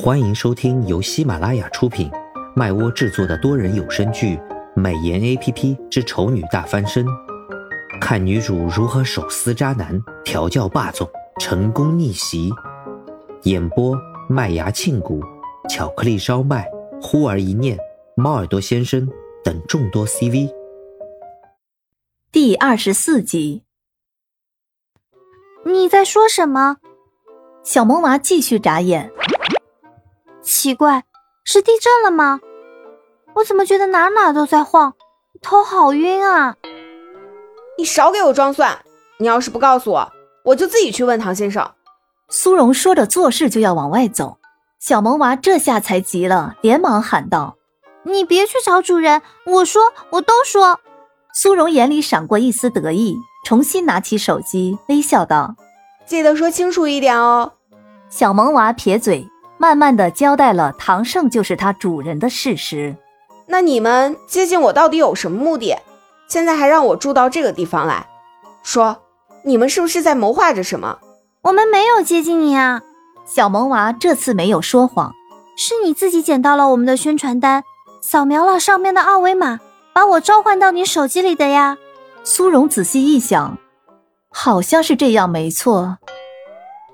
欢迎收听由喜马拉雅出品、麦窝制作的多人有声剧《美颜 A P P 之丑女大翻身》，看女主如何手撕渣男、调教霸总、成功逆袭。演播：麦芽庆谷、巧克力烧麦、忽而一念、猫耳朵先生等众多 C V。第二十四集，你在说什么？小萌娃继续眨眼。奇怪，是地震了吗？我怎么觉得哪哪都在晃，头好晕啊！你少给我装蒜！你要是不告诉我，我就自己去问唐先生。苏荣说着，做事就要往外走。小萌娃这下才急了，连忙喊道：“你别去找主人！我说，我都说。”苏荣眼里闪过一丝得意，重新拿起手机，微笑道：“记得说清楚一点哦。”小萌娃撇嘴。慢慢的交代了唐胜就是他主人的事实。那你们接近我到底有什么目的？现在还让我住到这个地方来，说你们是不是在谋划着什么？我们没有接近你啊！小萌娃这次没有说谎，是你自己捡到了我们的宣传单，扫描了上面的二维码，把我召唤到你手机里的呀。苏荣仔细一想，好像是这样，没错。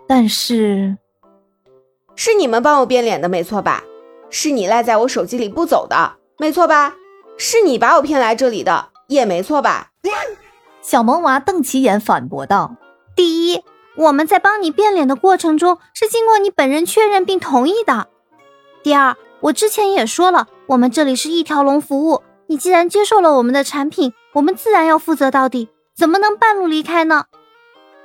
但是。是你们帮我变脸的，没错吧？是你赖在我手机里不走的，没错吧？是你把我骗来这里的，也没错吧？小萌娃瞪起眼反驳道：“第一，我们在帮你变脸的过程中是经过你本人确认并同意的；第二，我之前也说了，我们这里是一条龙服务，你既然接受了我们的产品，我们自然要负责到底，怎么能半路离开呢？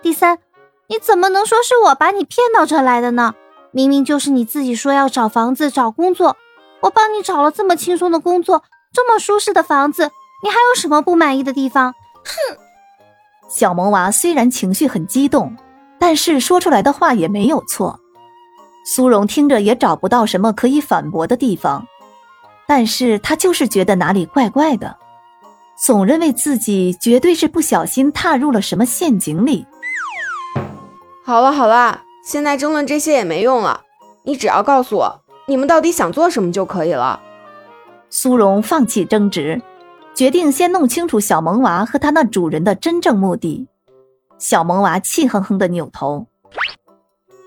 第三，你怎么能说是我把你骗到这来的呢？”明明就是你自己说要找房子、找工作，我帮你找了这么轻松的工作，这么舒适的房子，你还有什么不满意的地方？哼！小萌娃虽然情绪很激动，但是说出来的话也没有错。苏荣听着也找不到什么可以反驳的地方，但是他就是觉得哪里怪怪的，总认为自己绝对是不小心踏入了什么陷阱里。好了好了。现在争论这些也没用了，你只要告诉我你们到底想做什么就可以了。苏荣放弃争执，决定先弄清楚小萌娃和他那主人的真正目的。小萌娃气哼哼的扭头：“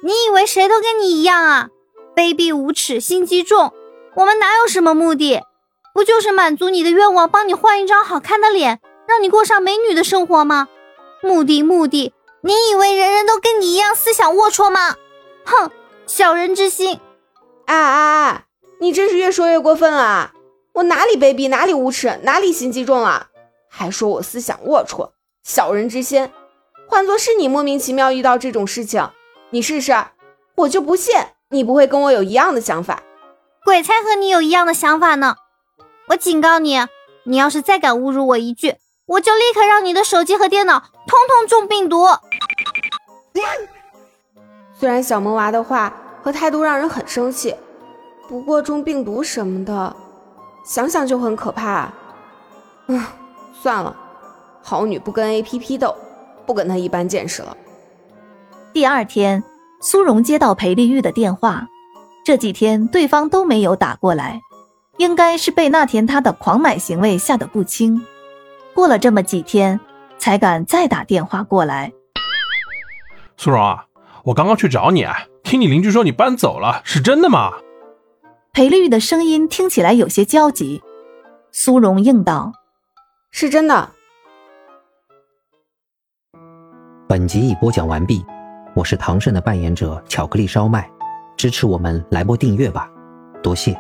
你以为谁都跟你一样啊？卑鄙无耻，心机重！我们哪有什么目的？不就是满足你的愿望，帮你换一张好看的脸，让你过上美女的生活吗？目的，目的。”你以为人人都跟你一样思想龌龊吗？哼，小人之心！啊啊啊！你真是越说越过分了！我哪里卑鄙，哪里无耻，哪里心机重了？还说我思想龌龊，小人之心！换做是你莫名其妙遇到这种事情，你试试，我就不信你不会跟我有一样的想法。鬼才和你有一样的想法呢！我警告你，你要是再敢侮辱我一句，我就立刻让你的手机和电脑通通中病毒！虽然小萌娃的话和态度让人很生气，不过中病毒什么的，想想就很可怕。嗯，算了，好女不跟 A P P 斗，不跟他一般见识了。第二天，苏荣接到裴丽玉的电话，这几天对方都没有打过来，应该是被那天他的狂买行为吓得不轻。过了这么几天，才敢再打电话过来。苏荣啊，我刚刚去找你，听你邻居说你搬走了，是真的吗？裴丽玉的声音听起来有些焦急。苏荣应道：“是真的。”本集已播讲完毕，我是唐胜的扮演者巧克力烧麦，支持我们来波订阅吧，多谢。